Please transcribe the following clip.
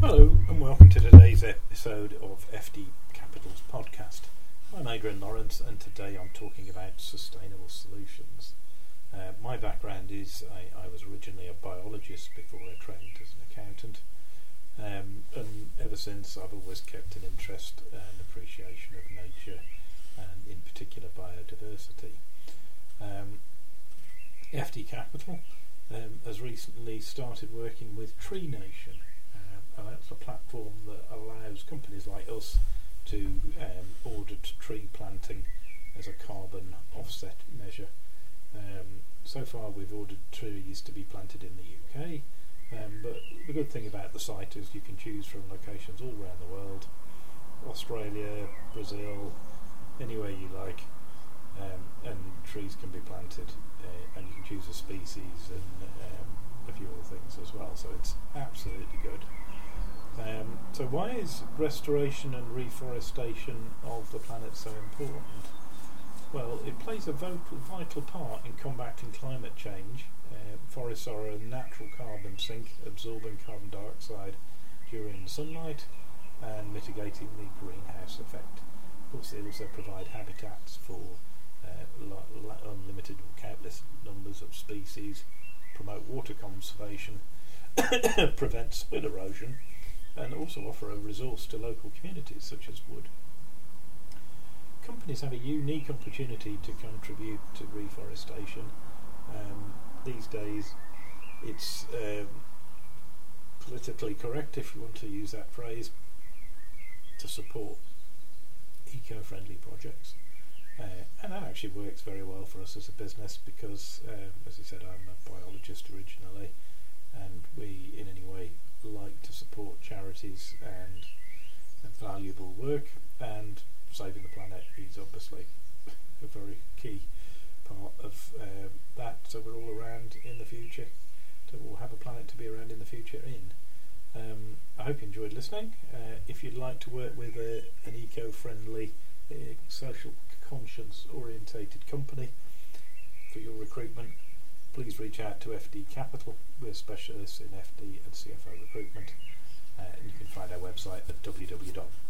Hello, and welcome to today's episode of FD Capital's podcast. I'm Adrian Lawrence, and today I'm talking about sustainable solutions. Uh, my background is I, I, was originally a biologist before I trained as an accountant, um, and ever since I've always kept an interest and appreciation of nature, and in particular biodiversity. Um, FD Capital um, has recently started working with Tree Nation and that's a platform that allows companies like us to um, order tree planting as a carbon offset measure. Um, so far, we've ordered trees to be planted in the UK, um, but the good thing about the site is you can choose from locations all around the world Australia, Brazil, anywhere you like, um, and trees can be planted, uh, and you can choose a species and um, a few other things as well. So it's absolutely good. Um, so why is restoration and reforestation of the planet so important? Well, it plays a vital, vital part in combating climate change. Uh, forests are a natural carbon sink, absorbing carbon dioxide during sunlight and mitigating the greenhouse effect. Of course, they also provide habitats for uh, unlimited or countless numbers of species, promote water conservation, prevent soil erosion, and also offer a resource to local communities such as wood. Companies have a unique opportunity to contribute to reforestation. Um, these days, it's um, politically correct, if you want to use that phrase, to support eco-friendly projects. Uh, and that actually works very well for us as a business because, um, as I said, I'm a biologist originally, and we, in any way, like to support charities and, and valuable work, and saving the planet is obviously a very key part of um, that. So we're all around in the future. So we'll have a planet to be around in the future in. Um, I hope you enjoyed listening. Uh, if you'd like to work with a, an eco-friendly, uh, social conscience orientated company for your recruitment, please reach out to FD Capital. We're specialists in FD and CFO recruitment. Uh, you can find our website at www.fdcapital.co.uk.